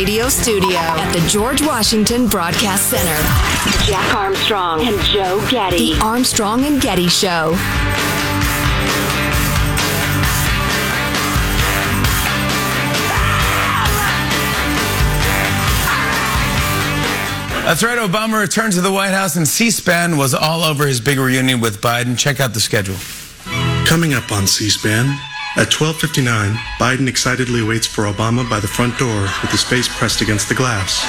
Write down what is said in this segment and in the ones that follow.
radio studio at the George Washington Broadcast Center. Jack Armstrong and Joe Getty. The Armstrong and Getty Show. That's right. Obama returned to the White House and C-SPAN was all over his big reunion with Biden. Check out the schedule. Coming up on C-SPAN, at 12:59, Biden excitedly waits for Obama by the front door with his face pressed against the glass.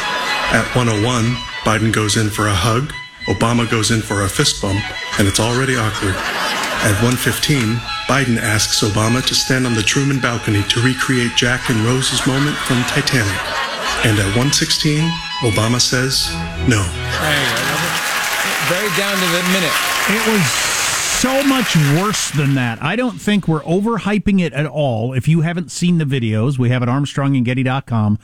At 101, Biden goes in for a hug, Obama goes in for a fist bump, and it's already awkward. At 1:15, Biden asks Obama to stand on the Truman balcony to recreate Jack and Rose's moment from Titanic. And at 1:16, Obama says no. Very down to the minute. It was so much worse than that. I don't think we're overhyping it at all. If you haven't seen the videos, we have at armstrongandgetty.com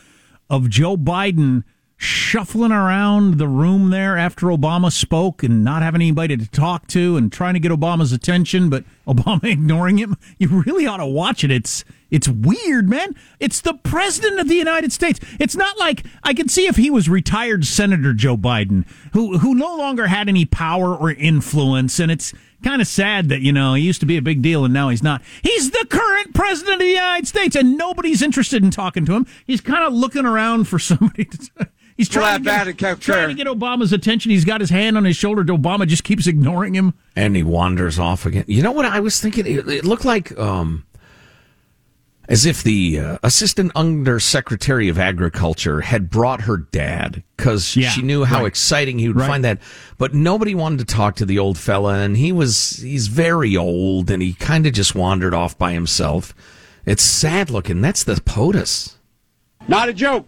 of Joe Biden shuffling around the room there after Obama spoke and not having anybody to talk to and trying to get Obama's attention, but Obama ignoring him. You really ought to watch it. It's it's weird, man. It's the president of the United States. It's not like I could see if he was retired Senator Joe Biden, who who no longer had any power or influence, and it's kind of sad that you know he used to be a big deal and now he's not. He's the current president of the United States, and nobody's interested in talking to him. He's kind of looking around for somebody to. He's trying, to get, trying to get Obama's attention. He's got his hand on his shoulder. To Obama just keeps ignoring him. And he wanders off again. You know what I was thinking? It, it looked like um, as if the uh, assistant undersecretary of agriculture had brought her dad because Yeah, she knew how right. exciting he would Right. find that. But nobody wanted to talk to the old fella, and he was he's very old, and he kind of just wandered off by himself. It's sad looking. That's the POTUS. Not a joke.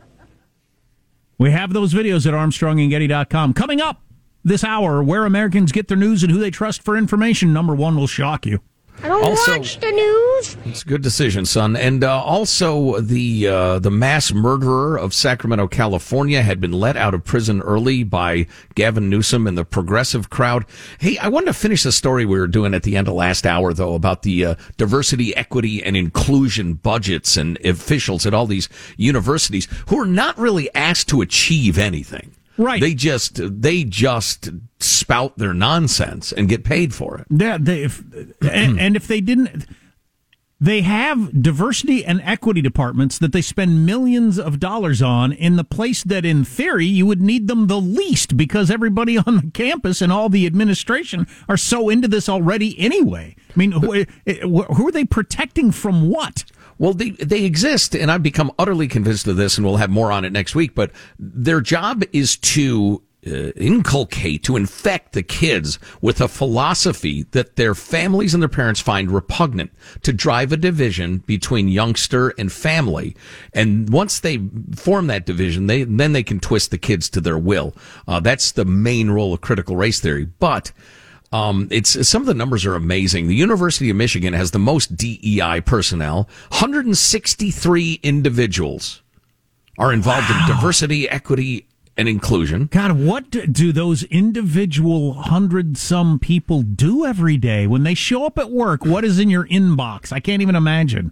We have those videos at armstrongandgetty.com. Coming up this hour, where Americans get their news and who they trust for information. Number one will shock you. I don't Also- watch the news. It's a good decision, son. And uh, also, the uh, the mass murderer of Sacramento, California, had been let out of prison early by Gavin Newsom and the progressive crowd. Hey, I wanted to finish the story we were doing at the end of last hour, though, about the uh, diversity, equity, and inclusion budgets and officials at all these universities who are not really asked to achieve anything. Right. They just they just spout their nonsense and get paid for it. Yeah, they, if, and, and if they didn't, they have diversity and equity departments that they spend millions of dollars on in the place that, in theory, you would need them the least because everybody on the campus and all the administration are so into this already anyway. I mean, who, eh, who are they protecting from what? Well, they they exist, and I've become utterly convinced of this, and we'll have more on it next week. But their job is to uh, inculcate, to infect the kids with a philosophy that their families and their parents find repugnant, to drive a division between youngster and family. And once they form that division, they then they can twist the kids to their will. Uh, that's the main role of critical race theory, but. Um, it's some of the numbers are amazing. The University of Michigan has the most DEI personnel. 163 individuals are involved in diversity, equity, and inclusion. God, what do- do those individual hundred some people do every day when they show up at work? What is in your inbox? I can't even imagine.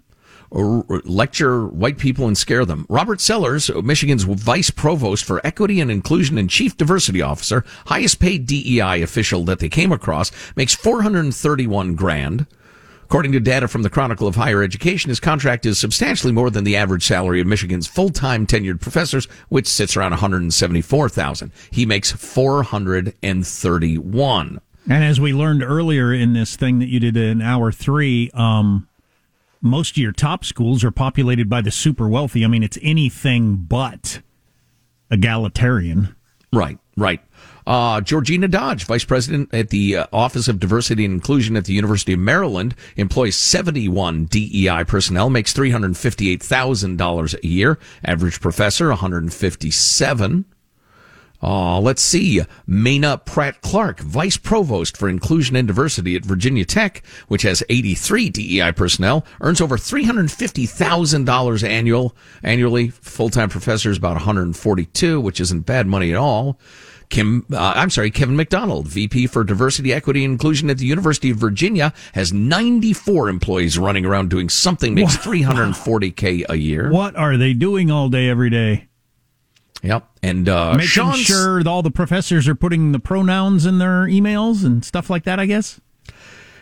Or lecture white people and scare them. Robert Sellers, Michigan's vice provost for equity and inclusion and chief diversity officer, highest paid DEI official that they came across, makes 431 grand. According to data from the Chronicle of Higher Education, his contract is substantially more than the average salary of Michigan's full-time tenured professors, which sits around 174,000. He makes 431. And as we learned earlier in this thing that you did in hour three, um, most of your top schools are populated by the super wealthy. I mean, it's anything but egalitarian. Right, right. Uh, Georgina Dodge, vice president at the uh, Office of Diversity and Inclusion at the University of Maryland, employs 71 DEI personnel, makes $358,000 a year. Average professor, 157. Uh, let's see. Menah Pratt-Clarke, Vice Provost for Inclusion and Diversity at Virginia Tech, which has 83 DEI personnel, earns over $350,000 annual, annually. Full-time professor is about 142, which isn't bad money at all. Kim, uh, I'm sorry, Kevin McDonald, VP for Diversity, Equity, and Inclusion at the University of Virginia, has 94 employees running around doing something, makes 340K a year. What are they doing all day, every day? Yep, and uh, making Sean's, sure all the professors are putting the pronouns in their emails and stuff like that. I guess.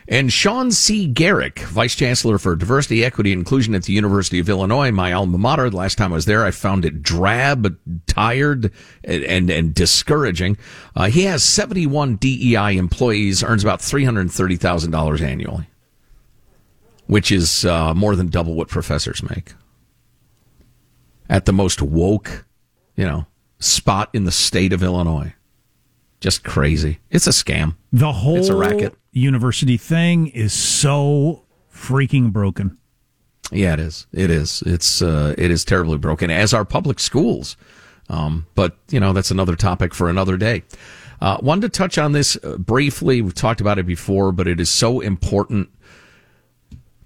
And Sean C. Garrick, Vice Chancellor for Diversity, Equity, and Inclusion at the University of Illinois, my alma mater. The last time I was there, I found it drab, tired, and, and, and discouraging. Uh, he has 71 DEI employees, earns about $330,000 annually, which is uh, more than double what professors make. At the most woke, you know, spot in the state of Illinois. Just crazy. It's a scam. The whole it's a racket. university thing is so freaking broken. Yeah, it is. It is. It's uh, it is terribly broken, as are public schools. Um, but you know that's another topic for another day. Uh, wanted to touch on this uh, briefly. We've talked about it before, but it is so important.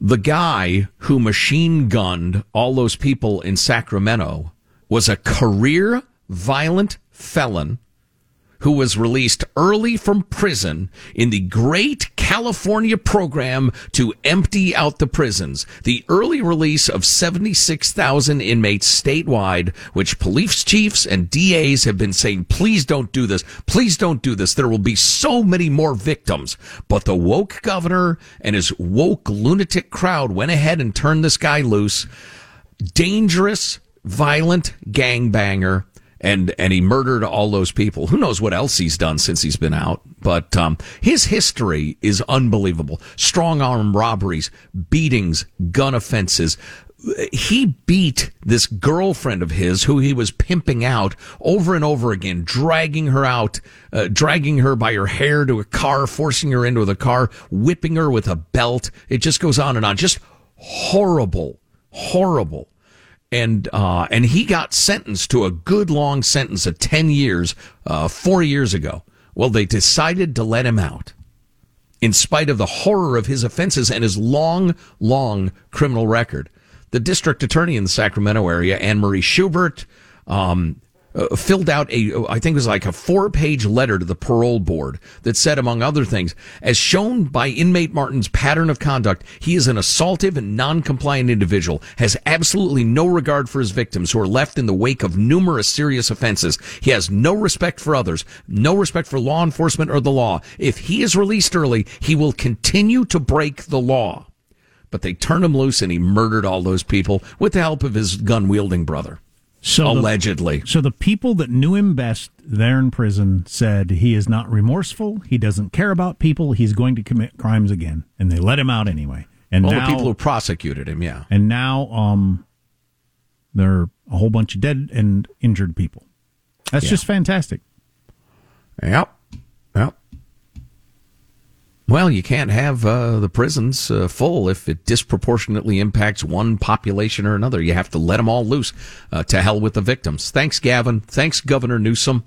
The guy who machine gunned all those people in Sacramento was a career violent felon who was released early from prison in the great California program to empty out the prisons. The early release of 76,000 inmates statewide, which police chiefs and DAs have been saying, please don't do this. Please don't do this. There will be so many more victims. But the woke governor and his woke lunatic crowd went ahead and turned this guy loose. Dangerous, violent gangbanger and and he murdered all those people. Who knows what else he's done since he's been out? But um, his history is unbelievable: strong arm robberies, beatings, gun offenses. He beat this girlfriend of his, who he was pimping out over and over again, dragging her out, uh, dragging her by her hair to a car, forcing her into the car, whipping her with a belt. It just goes on and on. Just horrible, horrible and uh, and he got sentenced to a good long sentence of ten years uh, four years ago. Well, they decided to let him out, in spite of the horror of his offenses and his long, long criminal record. The district attorney in the Sacramento area, Anne Marie Schubert, um, uh, filled out a, I think it was like a four page letter to the parole board that said, among other things, as shown by inmate Martin's pattern of conduct, he is an assaultive and non-compliant individual, has absolutely no regard for his victims who are left in the wake of numerous serious offenses. He has no respect for others, no respect for law enforcement or the law. If he is released early, he will continue to break the law. But they turned him loose and he murdered all those people with the help of his gun wielding brother. So allegedly. The, so the people that knew him best there in prison said he is not remorseful. He doesn't care about people. He's going to commit crimes again, and they let him out anyway. And all now, the people who prosecuted him, yeah. And now, um, there are a whole bunch of dead and injured people. That's yeah. just fantastic. Yep. Yep. Well, you can't have uh, the prisons uh, full if it disproportionately impacts one population or another. You have to let them all loose. Uh, to hell with the victims. Thanks, Gavin. Thanks, Governor Newsom.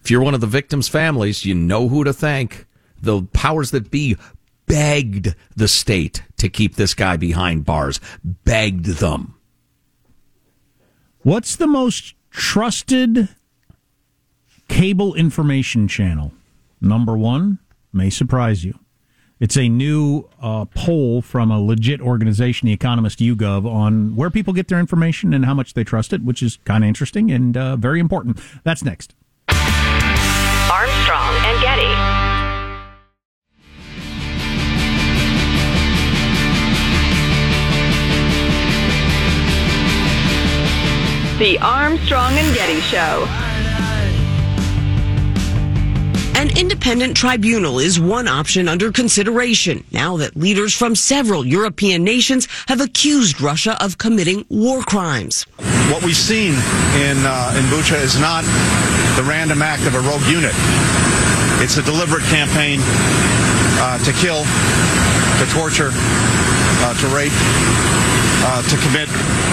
If you're one of the victims' families, you know who to thank. The powers that be begged the state to keep this guy behind bars, begged them. What's the most trusted cable information channel? Number one may surprise you. It's a new uh, poll from a legit organization, the Economist YouGov, on where people get their information and how much they trust it, which is kind of interesting and uh, very important. That's next. Armstrong and Getty. The Armstrong and Getty Show. An independent tribunal is one option under consideration now that leaders from several European nations have accused Russia of committing war crimes. What we've seen in, uh, in Bucha is not the random act of a rogue unit. It's a deliberate campaign uh, to kill, to torture, uh, to rape, uh, to commit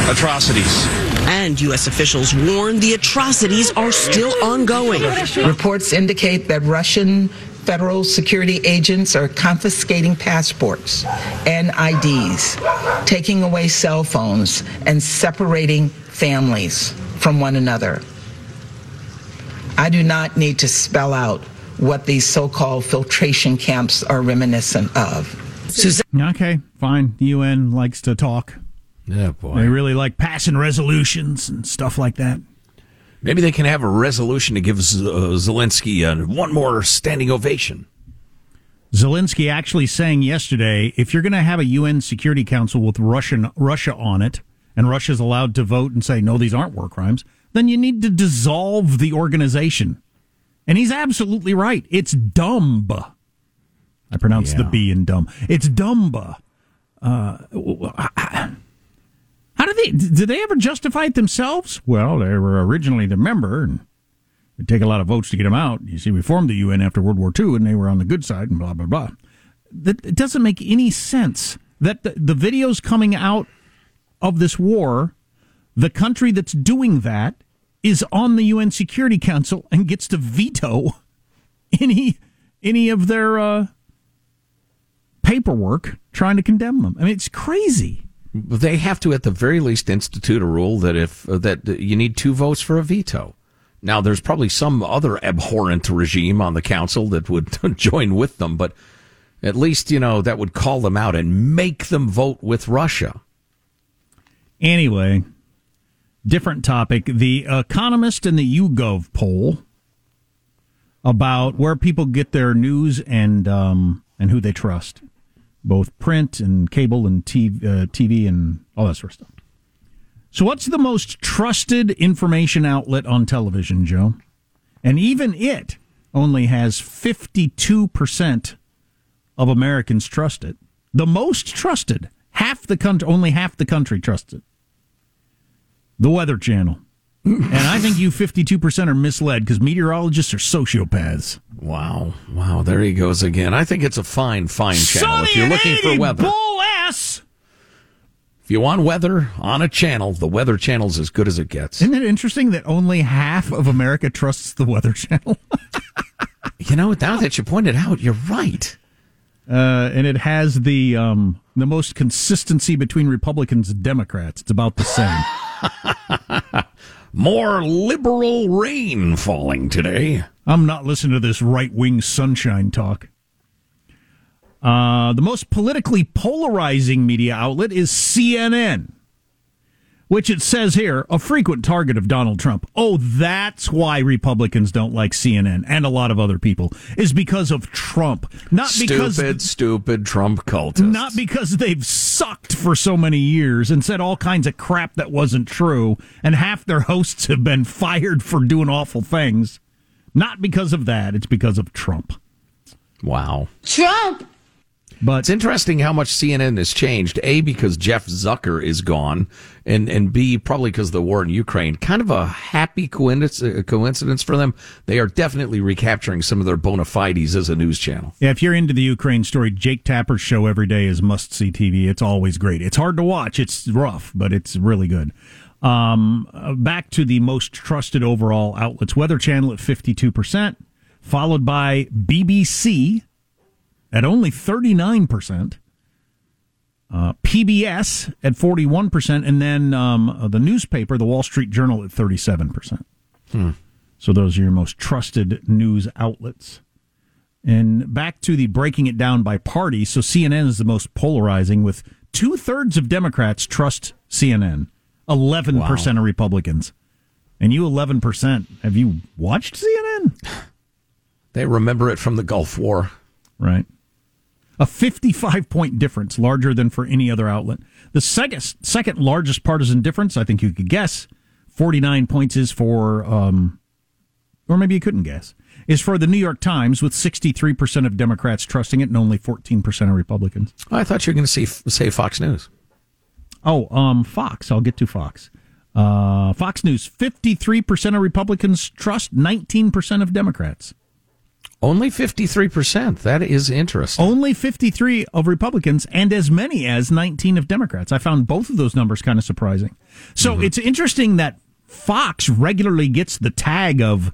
atrocities. And U.S. officials warn the atrocities are still ongoing. Reports indicate that Russian federal security agents are confiscating passports and IDs, taking away cell phones, and separating families from one another. I do not need to spell out what these so called filtration camps are reminiscent of. Okay, fine. The UN likes to talk. Yeah, boy. They really like passing resolutions and stuff like that. Maybe they can have a resolution to give Z- uh, Zelensky uh, one more standing ovation. Zelensky actually saying yesterday, if you're going to have a UN Security Council with Russian Russia on it, and Russia's allowed to vote and say no, these aren't war crimes, then you need to dissolve the organization. And he's absolutely right. It's dumb. I pronounce the B in dumb. It's dumb. Uh, do they? Did they ever justify it themselves? Well, they were originally the member, and it'd take a lot of votes to get them out. You see, we formed the UN after World War II, and they were on the good side, and blah blah blah. That it doesn't make any sense that the, the videos coming out of this war, the country that's doing that is on the UN Security Council and gets to veto any any of their uh, paperwork trying to condemn them. I mean, it's crazy. They have to, at the very least, institute a rule that if uh, that you need two votes for a veto. Now, there's probably some other abhorrent regime on the council that would join with them, but at least you know that would call them out and make them vote with Russia. Anyway, different topic. The Economist and the YouGov poll about where people get their news and um, and who they trust, both print and cable and TV, uh, TV and all that sort of stuff. So, what's the most trusted information outlet on television, Joe? And even it only has fifty-two percent of Americans trust it. The most trusted. Half the country, only half the country trusts it. The Weather Channel. And I think you 52% are misled because meteorologists are sociopaths. Wow, wow, there he goes again. I think it's a fine, fine channel. If you're looking for weather, Bull ass! if you want weather on a channel, the Weather Channel's as good as it gets. Isn't it interesting that only half of America trusts the Weather Channel? You know, now that you pointed out, you're right. Uh, and it has the um, the most consistency between Republicans and Democrats. It's about the same. More liberal rain falling today. I'm not listening to this right wing sunshine talk. Uh, the most politically polarizing media outlet is CNN, which it says here a frequent target of Donald Trump. Oh, that's why Republicans don't like CNN and a lot of other people is because of Trump, not because Stupid, stupid Trump cultists. not because they've sucked for so many years and said all kinds of crap that wasn't true, and half their hosts have been fired for doing awful things. Not because of that, it's because of Trump. wow. Trump! But It's interesting how much CNN has changed. A, because Jeff Zucker is gone, and, and B, probably because of the war in Ukraine. Kind of a happy coincidence, uh, coincidence for them. They are definitely recapturing some of their bona fides as a news channel. yeah, if you're into the Ukraine story, Jake Tapper's show every day is must see TV. It's always great. It's hard to watch. It's rough, but it's really good. Um, uh, back to the most trusted overall outlets Weather Channel at 52%, followed by BBC at only 39%. Uh, PBS at 41%, and then um, uh, the newspaper, the Wall Street Journal, at 37%. So those are your most trusted news outlets. And back to the breaking it down by party. So CNN is the most polarizing, with two thirds of Democrats trust CNN, 11% of Republicans. And you 11%, have you watched CNN? They remember it from the Gulf War. Right. A 55 point difference, larger than for any other outlet. The second, second largest partisan difference, I think you could guess, 49 points is for, um, or maybe you couldn't guess, is for the New York Times with 63% of Democrats trusting it and only 14% of Republicans. I thought you were going to say, say Fox News. Oh, um, Fox. I'll get to Fox. Uh, Fox News, 53% of Republicans trust, 19% of Democrats. Only 53%. That is interesting. Only 53 of Republicans and as many as 19 of Democrats. I found both of those numbers kind of surprising. So mm-hmm. it's interesting that Fox regularly gets the tag of,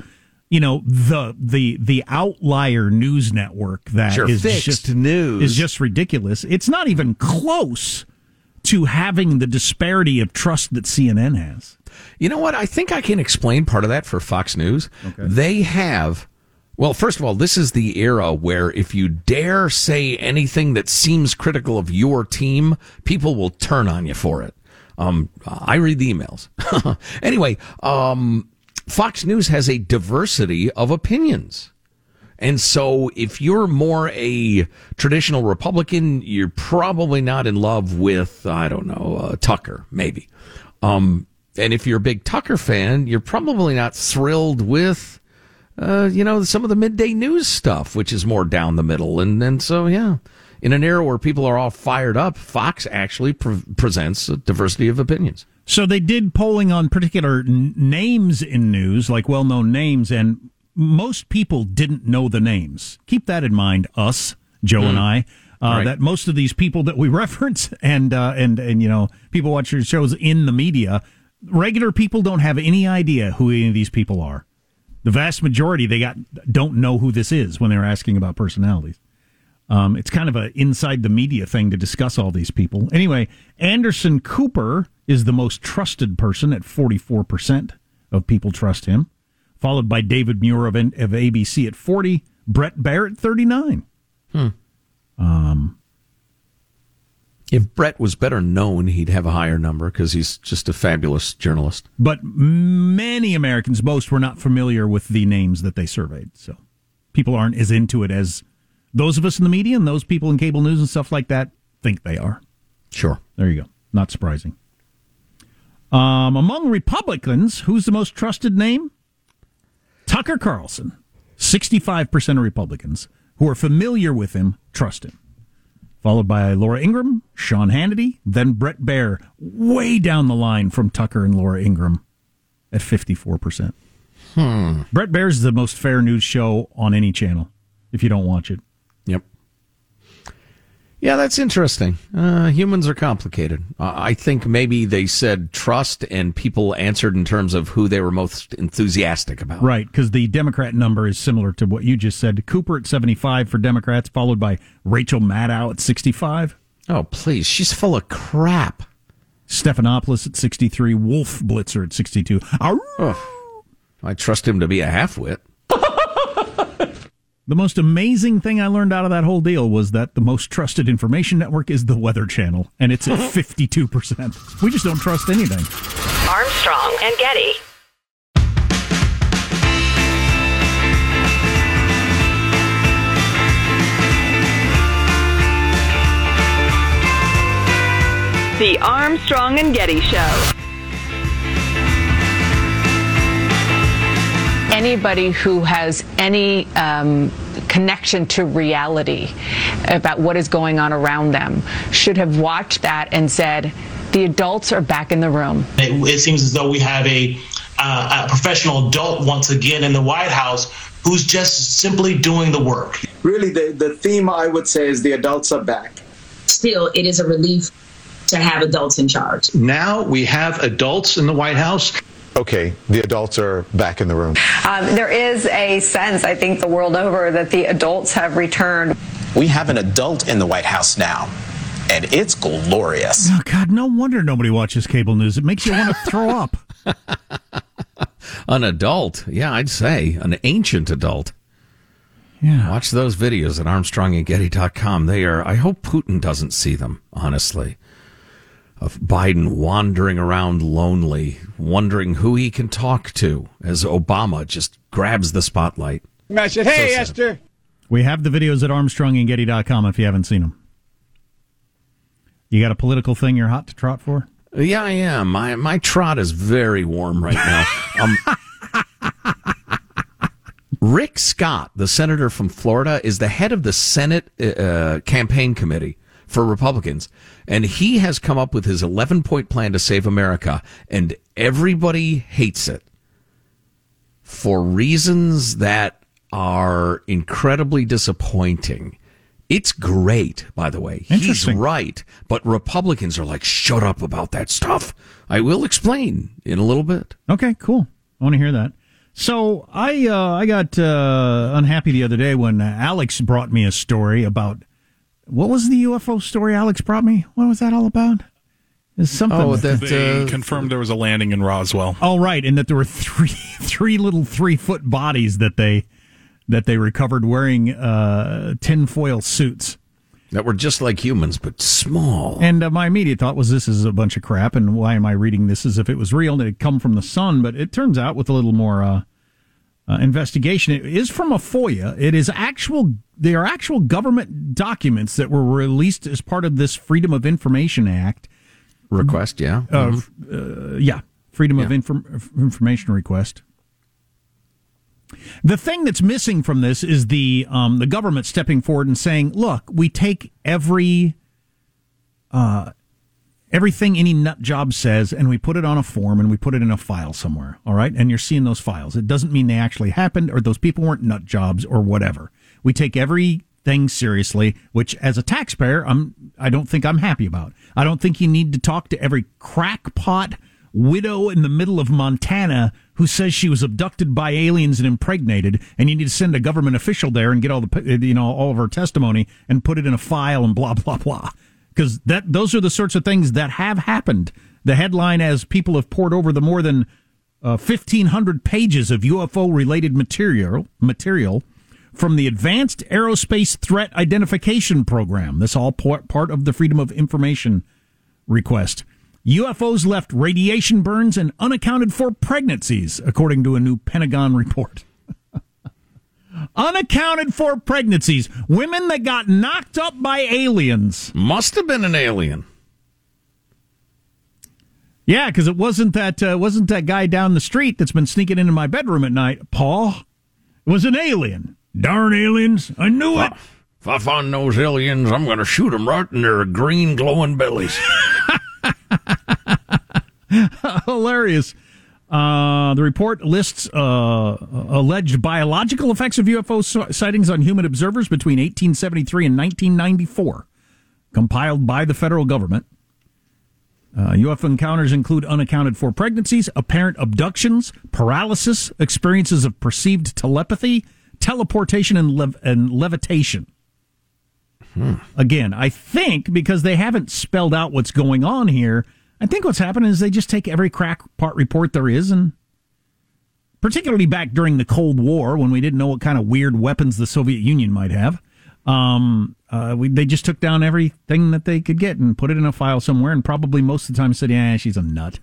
you know, the the the outlier news network that Sure, is just news. is just ridiculous. It's not even close to having the disparity of trust that CNN has. You know what? I think I can explain part of that for Fox News. They have, well, first of all, this is the era where if you dare say anything that seems critical of your team, people will turn on you for it. Um, I read the emails. anyway, um, Fox News has a diversity of opinions. And so if you're more a traditional Republican, you're probably not in love with, I don't know, uh, Tucker, maybe. Um, and if you're a big Tucker fan, you're probably not thrilled with, uh, you know, some of the midday news stuff, which is more down the middle. And, and so, yeah, in an era where people are all fired up, Fox actually pre- presents a diversity of opinions. So they did polling on particular n- names in news, like well known names, and most people didn't know the names. Keep that in mind, us, Joe mm. and I. Uh, right. That most of these people that we reference and uh, and and you know people watch your shows in the media, regular people don't have any idea who any of these people are. The vast majority they got don't know who this is when they're asking about personalities. Um, it's kind of a inside the media thing to discuss all these people. Anyway, Anderson Cooper is the most trusted person at forty four percent of people trust him followed by David Muir of, of ABC at 40, Bret Baier 39. Hmm. Um, if Bret was better known, he'd have a higher number because he's just a fabulous journalist. But many Americans, most were not familiar with the names that they surveyed. So people aren't as into it as those of us in the media and those people in cable news and stuff like that think they are. Sure. There you go. Not surprising. Um, among Republicans, who's the most trusted name? Tucker Carlson, 65% of Republicans who are familiar with him trust him. Followed by Laura Ingraham, Sean Hannity, then Bret Baier, way down the line from Tucker and Laura Ingraham at 54%. Hmm. Bret Baier's the most fair news show on any channel if you don't watch it. Yeah, that's interesting. Uh, humans are complicated. Uh, I think maybe they said trust, and people answered in terms of who they were most enthusiastic about. Right, because the Democrat number is similar to what you just said. Cooper at 75 for Democrats, followed by Rachel Maddow at 65. Oh, please. She's full of crap. Stephanopoulos at 63. Wolf Blitzer at 62. Oh, I trust him to be a halfwit. The most amazing thing I learned out of that whole deal was that the most trusted information network is the Weather Channel, and it's at 52%. We just don't trust anything. Armstrong and Getty. The Armstrong and Getty Show. Anybody who has any um, connection to reality about what is going on around them should have watched that and said, the adults are back in the room. It, it seems as though we have a, uh, a professional adult once again in the White House who's just simply doing the work. Really, the, the theme I would say is the adults are back. Still, it is a relief to have adults in charge. Now we have adults in the White House okay, the adults are back in the room. Um, there is a sense, I think, the world over that the adults have returned. We have an adult in the White House now. And it's glorious. Oh, God, no wonder nobody watches cable news. It makes you want to throw up. an adult. Yeah, I'd say. An ancient adult. Yeah. Watch those videos at ArmstrongandGetty.com. They are, I hope Putin doesn't see them, honestly of Biden wandering around lonely, wondering who he can talk to as Obama just grabs the spotlight. I said, hey, so Esther. We have the videos at armstrongandgetty.com if you haven't seen them. You got a political thing you're hot to trot for? Yeah, I am. My my trot is very warm right now. Um, Rick Scott, the senator from Florida, is the head of the Senate uh, campaign committee for Republicans. And he has come up with his 11 point plan to save America, and everybody hates it for reasons that are incredibly disappointing. It's great, by the way. He's right, but Republicans are like, shut up about that stuff. I will explain in a little bit. Okay, cool. I want to hear that. So I uh, I got uh, unhappy the other day when Alex brought me a story about what was the UFO story Alex brought me? What was that all about? Is something oh, that they uh, confirmed there was a landing in Roswell. Oh, right, and that there were three three little three foot bodies that they that they recovered wearing uh, tinfoil suits. that were just like humans but small. And uh, my immediate thought was this is a bunch of crap, and why am I reading this as if it was real and it had come from the sun? But it turns out with a little more uh, investigation, it is from a FOIA. It is actual. They are actual government documents that were released as part of this Freedom of Information Act request. Yeah, uh, uh, yeah, Freedom of Inform- Information request. The thing that's missing from this is the um, the government stepping forward and saying, "Look, we take every uh, everything any nut job says, and we put it on a form and we put it in a file somewhere. All right, and you're seeing those files. It doesn't mean they actually happened or those people weren't nut jobs or whatever. We take everything seriously, which as a taxpayer, I'm I don't think I'm happy about. I don't think you need to talk to every crackpot widow in the middle of Montana who says she was abducted by aliens and impregnated, and you need to send a government official there and get all the you know all of her testimony and put it in a file and blah blah blah. Because that those are the sorts of things that have happened. The headline, as people have poured over the more than uh, fifteen hundred pages of UFO related material material from the Advanced Aerospace Threat Identification Program. This all part of the Freedom of Information request. UFOs left radiation burns and unaccounted for pregnancies, according to a new Pentagon report. Unaccounted for pregnancies. Women that got knocked up by aliens. Must have been an alien. Yeah, because it wasn't that uh, wasn't that guy down the street that's been sneaking into my bedroom at night, Paul. It was an alien. Darn aliens! I knew it. If I find those aliens, I'm going to shoot them right in their green glowing bellies. Hilarious. Uh, the report lists uh, alleged biological effects of UFO sightings on human observers between 1873 and 1994, compiled by the federal government. Uh, UFO encounters include unaccounted for pregnancies, apparent abductions, paralysis, experiences of perceived telepathy, teleportation, and, lev- and levitation. Again, I think because they haven't spelled out what's going on here, I think what's happening is they just take every crack part report there is, and particularly back during the Cold War when we didn't know what kind of weird weapons the Soviet Union might have. Um, uh, we, they just took down everything that they could get and put it in a file somewhere, and probably most of the time said, "Yeah, she's a nut.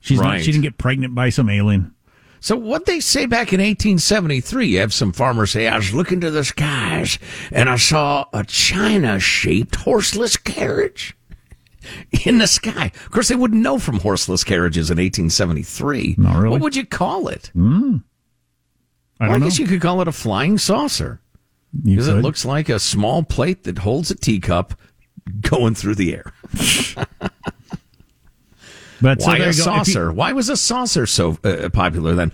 She's not, she didn't get pregnant by some alien." So what they say back in 1873, you have some farmers say, I was looking to the skies and I saw a China-shaped horseless carriage in the sky. Of course, they wouldn't know from horseless carriages in 1873. Not really. What would you call it? Hmm. I Well, I guess you could call it a flying saucer. Because it looks like a small plate that holds a teacup going through the air. But Why there a. If you- saucer? Why was a saucer so uh, popular then?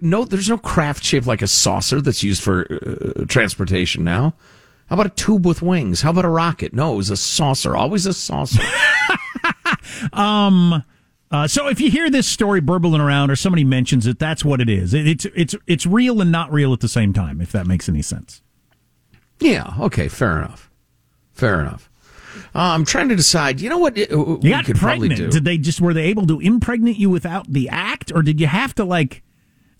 No, there's no craft shaped like a saucer that's used for uh, transportation now. How about a tube with wings? How about a rocket? No, it was a saucer. Always a saucer. Um. Uh, so if you hear this story burbling around or somebody mentions it, that's what it is. It, it's it's it's real and not real at the same time. If that makes any sense. yeah. Okay. Fair enough. Fair enough. Uh, I'm trying to decide. You know what? uh, You we got could probably pregnant. do. Did they just were they able to impregnate you without the act, or did you have to like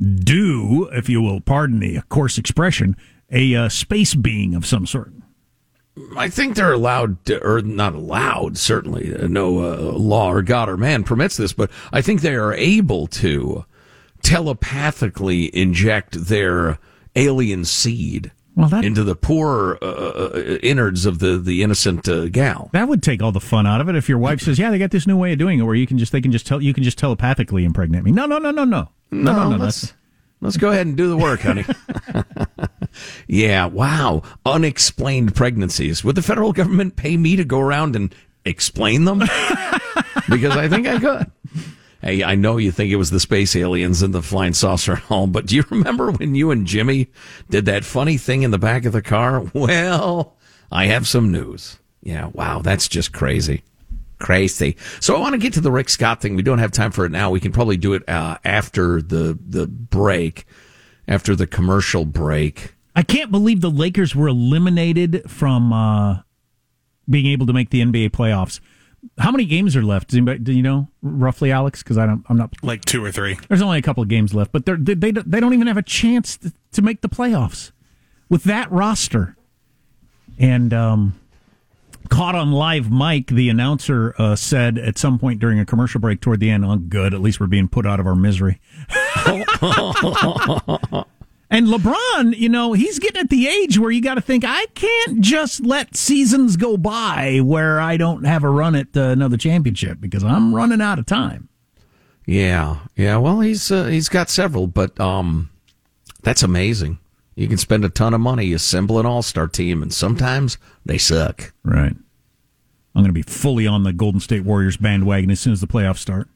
do, if you will, pardon the coarse expression, a uh, space being of some sort? I think they're allowed, to, or not allowed, certainly. uh, No uh, law or God or man permits this, but I think they are able to telepathically inject their alien seed Well, that- into the poor uh, uh, innards of the, the innocent uh, gal. That would take all the fun out of it. If your wife says, "Yeah, they got this new way of doing it, where you can just they can just tell you can just telepathically impregnate me." No, no, no, no, no, no, no, no. let's, That's, let's go ahead and do the work, honey. yeah, wow. Unexplained pregnancies. Would the federal government pay me to go around and explain them? because I think I could. Hey, I know you think it was the space aliens and the flying saucer and all, but do you remember when you and Jimmy did that funny thing in the back of the car? Well, I have some news. Yeah, wow, that's just crazy. Crazy. So I want to get to the Rick Scott thing. We don't have time for it now. We can probably do it uh, after the the break, after the commercial break. I can't believe the Lakers were eliminated from uh, being able to make the NBA playoffs. How many games are left? Does anybody, do you know roughly, Alex? Because I don't. I'm not. Like two or three. There's only a couple of games left, but they're, they they don't- they don't even have a chance to, to make the playoffs with that roster. And um, Caught on live mic, the announcer uh, said at some point during a commercial break toward the end, "Oh, good, at least we're being put out of our misery." And LeBron, you know, he's getting at the age where you got to think, I can't just let seasons go by where I don't have a run at uh, another championship because I'm running out of time. Yeah, yeah. Well, he's uh, he's got several, but um, that's amazing. You can spend a ton of money, assemble an all star team, and sometimes they suck. Right. I'm going to be fully on the Golden State Warriors bandwagon as soon as the playoffs start.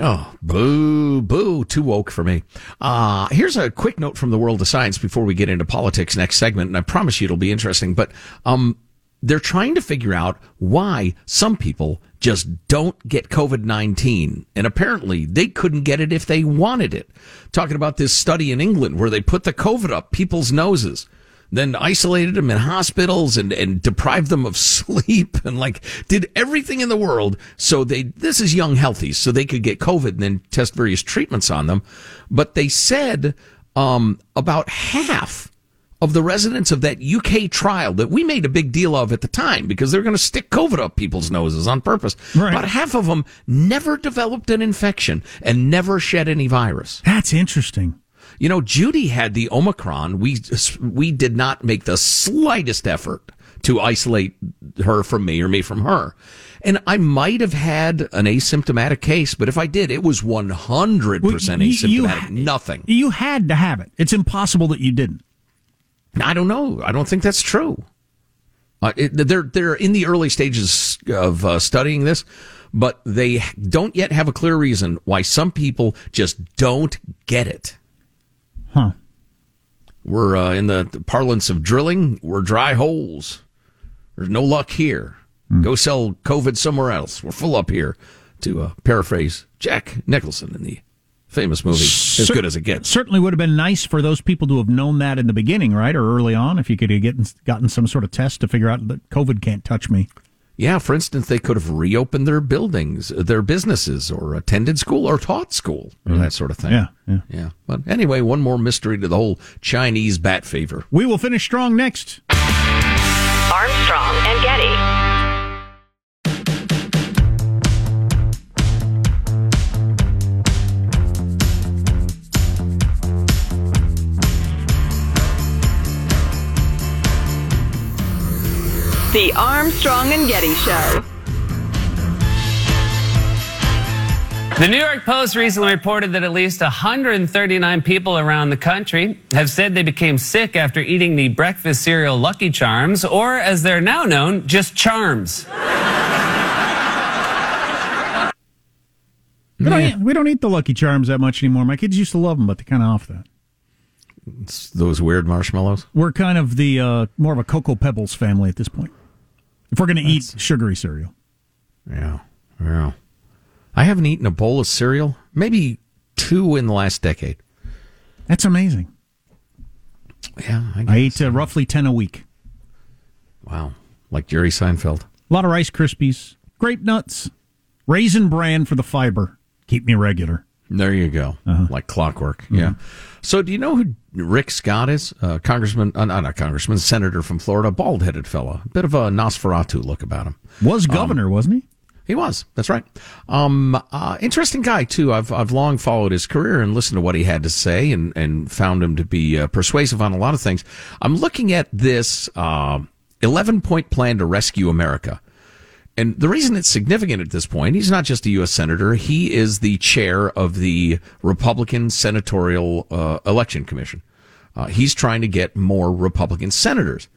Oh, boo, boo, too woke for me. Uh, here's a quick note from the world of science before we get into politics next segment, and I promise you it'll be interesting. But um, they're trying to figure out why some people just don't get COVID 19. And apparently they couldn't get it if they wanted it. Talking about this study in England where they put the COVID up people's noses then isolated them in hospitals and, and deprived them of sleep and like did everything in the world so they this is young healthy so they could get covid and then test various treatments on them but they said um, about half of the residents of that UK trial that we made a big deal of at the time because they're going to stick COVID up people's noses on purpose. Right. About half of them never developed an infection and never shed any virus. That's interesting. You know, Judy had the Omicron. We we did not make the slightest effort to isolate her from me or me from her. And I might have had an asymptomatic case, but if I did, it was 100% asymptomatic. You, you, Nothing. You had to have it. It's impossible that you didn't. I don't know. I don't think that's true. Uh, it, they're they're in the early stages of uh, studying this, but they don't yet have a clear reason why some people just don't get it. Huh. We're uh, in the, the, parlance of drilling. We're dry holes. There's no luck here. Mm. Go sell COVID somewhere else. We're full up here. To uh, paraphrase Jack Nicholson in the famous movie, Cer- as good as it gets. Certainly would have been nice for those people to have known that in the beginning, right, or early on, if you could have gotten some sort of test to figure out that COVID can't touch me. Yeah, for instance, they could have reopened their buildings, uh, their businesses, or attended school or taught school, or that mm. sort of thing. Yeah, yeah. Yeah. But anyway, one more mystery to the whole Chinese bat fever. We will finish strong next. Armstrong and Getty. The Armstrong and Getty Show. The New York Post recently reported that at least 139 people around the country have said they became sick after eating the breakfast cereal Lucky Charms, or as they're now known, just Charms. We don't, eat, we don't eat the Lucky Charms that much anymore. My kids used to love them, but they're kind of off that. It's those weird marshmallows. We're kind of the uh, more of a Cocoa Pebbles family at this point. If we're going to eat sugary cereal. Yeah. Yeah. I haven't eaten a bowl of cereal, maybe two in the last decade. That's amazing. Yeah. I, I eat uh, roughly 10 a week. Wow. Like Jerry Seinfeld. A lot of Rice Krispies, grape nuts, raisin bran for the fiber. Keep me regular. There you go. Uh-huh. Like clockwork. Mm-hmm. Yeah. So, do you know who Rick Scott is? Uh, congressman, uh, not congressman, senator from Florida, bald headed fellow. Bit of a Nosferatu look about him. Was um, governor, um, wasn't he? He was. That's right. Um, uh, interesting guy too. I've I've long followed his career and listened to what he had to say, and and found him to be uh, persuasive on a lot of things. I'm looking at this uh, 11 point plan to rescue America. And the reason it's significant at this point, he's not just a U.S. Senator, he is the chair of the Republican Senatorial uh, Election Commission. Uh, he's trying to get more Republican senators.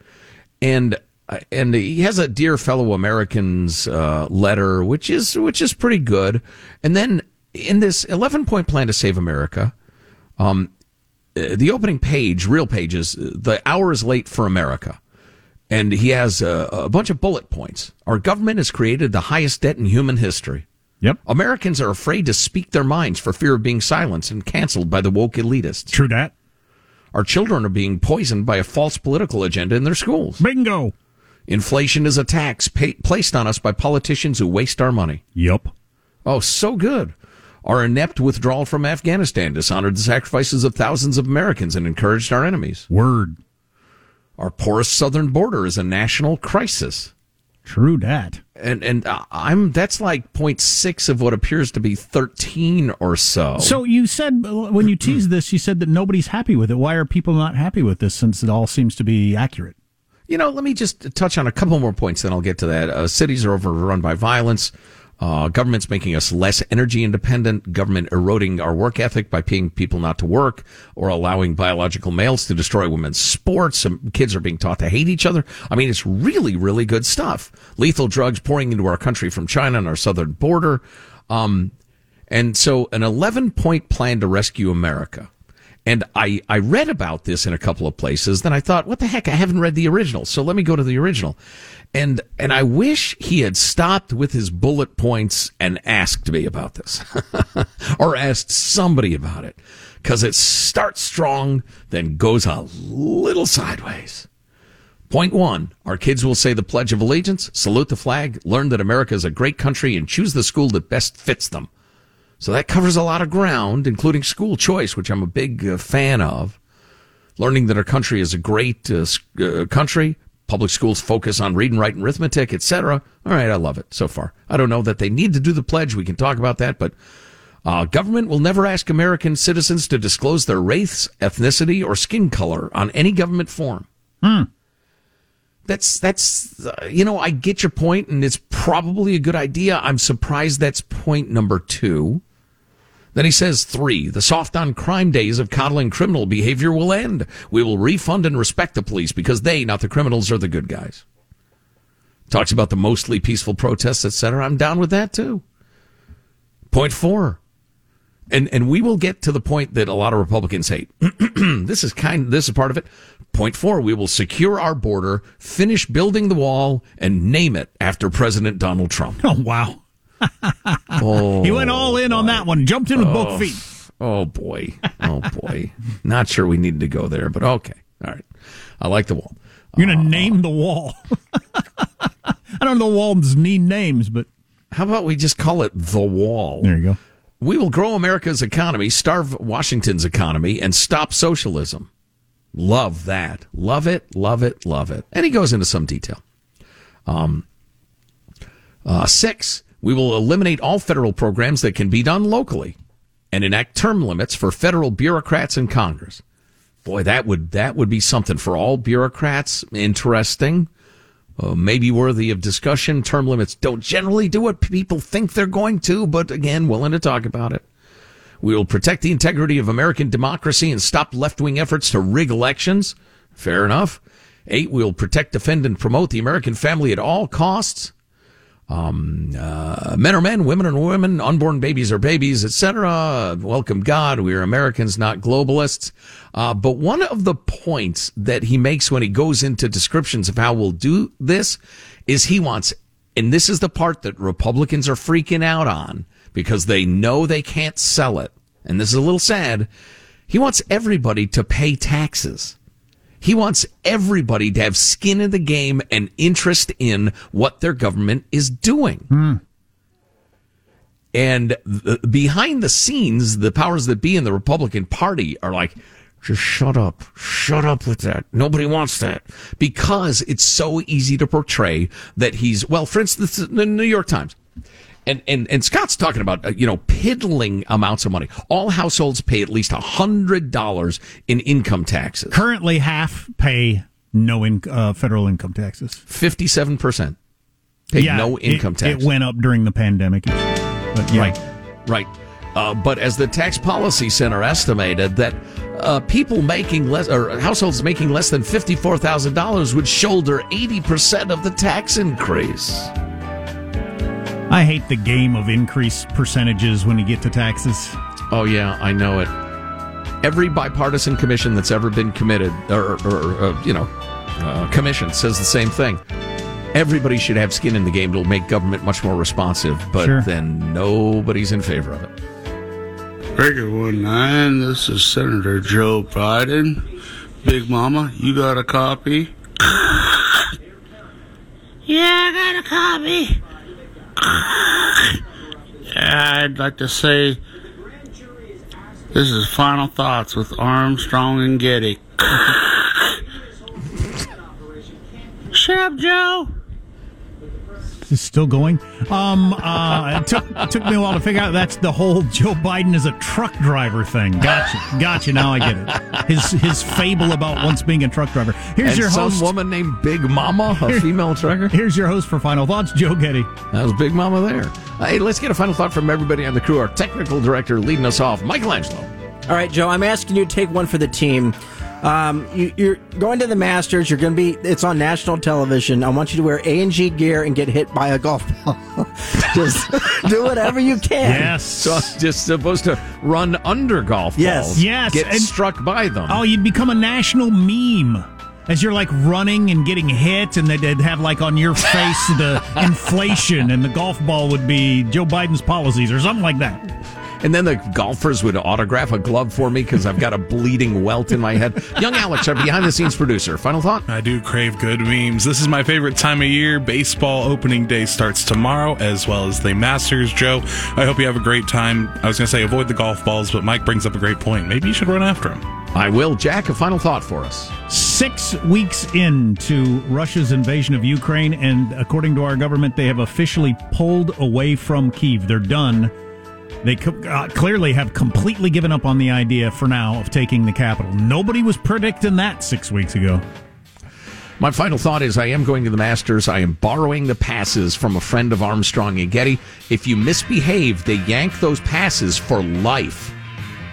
And uh, and he has a dear fellow Americans uh, letter, which is which is pretty good. And then in this 11 point plan to save America, um, uh, the opening page, real pages, the hour is late for America and he has a, a, bunch of bullet points. Our government has created the highest debt in human history. Yep. Americans are afraid to speak their minds for fear of being silenced and canceled by the woke elitists. True that. Our children are being poisoned by a false political agenda in their schools. Bingo. Inflation is a tax pay, placed on us by politicians who waste our money. Yep. Oh, so good. Our inept withdrawal from Afghanistan dishonored the sacrifices of thousands of Americans and encouraged our enemies. Word. Our porous southern border is a national crisis. True that. And and I'm that's like 0.6 of what appears to be 13 or so. So you said when you teased this, you said that nobody's happy with it. Why are people not happy with this since it all seems to be accurate? You know, let me just touch on a couple more points, then I'll get to that. Uh, cities are overrun by violence. Uh, government's making us less energy independent. Government eroding our work ethic by paying people not to work or allowing biological males to destroy women's sports. Some kids are being taught to hate each other. I mean, it's really, really good stuff. Lethal drugs pouring into our country from China and our southern border. Um, and so an 11 point plan to rescue America. And I, I read about this in a couple of places. Then I thought, what the heck? I haven't read the original. So let me go to the original. And, and I wish he had stopped with his bullet points and asked me about this or asked somebody about it because it starts strong, then goes a little sideways. Point one, our kids will say the Pledge of Allegiance, salute the flag, learn that America is a great country and choose the school that best fits them. So that covers a lot of ground, including school choice, which I'm a big uh, fan of. Learning that our country is a great uh, uh, country, public schools focus on reading, writing, arithmetic, etc. All right, I love it so far. I don't know that they need to do the pledge. We can talk about that, but uh, government will never ask American citizens to disclose their race, ethnicity, or skin color on any government form. Hmm. That's that's uh, you know I get your point, and it's probably a good idea. I'm surprised that's point number two. Then he says three, the soft on crime days of coddling criminal behavior will end. We will refund and respect the police because they, not the criminals, are the good guys. Talks about the mostly peaceful protests, etc. I'm down with that too. Point four. And and we will get to the point that a lot of Republicans hate. this is kind this is part of it. Point four, we will secure our border, finish building the wall, and name it after President Donald Trump. Oh wow. Oh, he went all in on that one, jumped in with both feet. Oh boy. Oh boy. Not sure we needed to go there, but okay. All right. I like the wall. You're gonna uh, name the wall. I don't know walls need names, but how about we just call it the wall? There you go. We will grow America's economy, starve Washington's economy, and stop socialism. Love that. Love it, love it, love it. And he goes into some detail. Um, uh, six, we will eliminate all federal programs that can be done locally and enact term limits for federal bureaucrats in Congress. Boy, that would that would be something for all bureaucrats. Interesting, uh, maybe worthy of discussion. Term limits don't generally do what people think they're going to, but again, willing to talk about it. We will protect the integrity of American democracy and stop left wing efforts to rig elections. Fair enough. Eight, we'll protect, defend, and promote the American family at all costs. Um, uh, men are men, women are women, unborn babies are babies, etc. Welcome God. We are Americans, not globalists. Uh, but one of the points that he makes when he goes into descriptions of how we'll do this is he wants, and this is the part that Republicans are freaking out on because they know they can't sell it. And this is a little sad. He wants everybody to pay taxes. He wants everybody to have skin in the game and interest in what their government is doing. Mm. And the, behind the scenes, the powers that be in the Republican Party are like, just shut up. Shut up with that. Nobody wants that. Because it's so easy to portray that he's, well, for instance, the New York Times and, and, and Scott's talking about, uh, you know, piddling amounts of money. All households pay at least $100 in income taxes. Currently, half pay no in, uh, federal income taxes. 57% pay yeah, no income it, tax. It went up during the pandemic. But yeah. Right, right. Uh, but as the Tax Policy Center estimated, that uh, people making less, or households making less than $54,000 would shoulder 80% of the tax increase. I hate the game of increased percentages when you get to taxes. Oh, yeah, I know it. Every bipartisan commission that's ever been committed, or, or uh, you know, uh, commission says the same thing. Everybody should have skin in the game. It'll make government much more responsive, but Sure. then nobody's in favor of it. Breaker one nine. This is Senator Joe Biden. Big Mama, you got a copy? yeah, I got a copy. I'd like to say this is final thoughts with Armstrong and Getty. Shut up, Joe. It's still going. Um, uh, it took it took me a while to figure out that's the whole Joe Biden is a truck driver thing. Gotcha, gotcha. Now I get it. His his fable about once being a truck driver. Here's and your some host, woman named Big Mama, a female trucker. Here's your host for final thoughts, Joe Getty. That was Big Mama there. Hey, let's get a final thought from everybody on the crew. Our technical director leading us off, Michelangelo. All right, Joe, I'm asking you to take one for the team. Um, you, you're going to the Masters. You're going to be. It's on national television. I want you to wear A and G gear and get hit by a golf ball. just do whatever you can. Yes. So I'm just supposed to run under golf Yes. balls. Yes, Get and- struck by them. Oh, you'd become a national meme. As you're like running and getting hit, and they'd they'd have like on your face the inflation, and the golf ball would be Joe Biden's policies or something like that. And then the golfers would autograph a glove for me because I've got a bleeding welt in my head. Young Alex, our behind the scenes producer. Final thought? I do crave good memes. This is my favorite time of year. Baseball opening day starts tomorrow, as well as the Masters. Joe, I hope you have a great time. I was going to say avoid the golf balls, but Mike brings up a great point. Maybe you should run after him. I will. Jack, a final thought for us. Six weeks into Russia's invasion of Ukraine, and according to our government, they have officially pulled away from Kiev. They're done. They co- uh, clearly have completely given up on the idea for now of taking the capital. Nobody was predicting that six weeks ago. My final thought is I am going to the Masters. I am borrowing the passes from a friend of Armstrong and Getty. If you misbehave, they yank those passes for life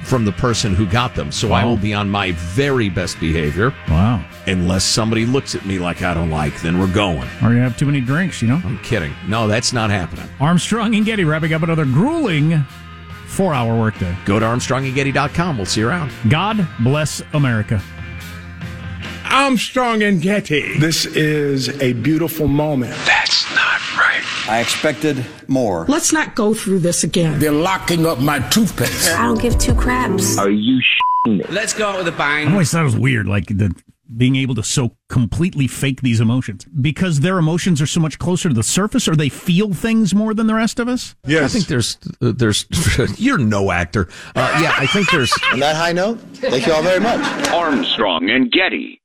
from the person who got them. So I will be on my very best behavior. Wow. Unless somebody looks at me like I don't like, then we're going. Or you have too many drinks, you know? I'm kidding. No, that's not happening. Armstrong and Getty wrapping up another grueling four hour workday. Go to ArmstrongandGetty.com. We'll see you around. God bless America. Armstrong and Getty. This is a beautiful moment. That's not right. I expected more. Let's not go through this again. They're locking up my toothpaste. I don't give two craps. Are you sh**ing me? Let's go out with a I bang. I always thought it was weird, like the being able to so completely fake these emotions because their emotions are so much closer to the surface, or they feel things more than the rest of us. yes I think there's, uh, there's, you're no actor. Uh, yeah, I think there's. On that high note, thank you all very much. Armstrong and Getty.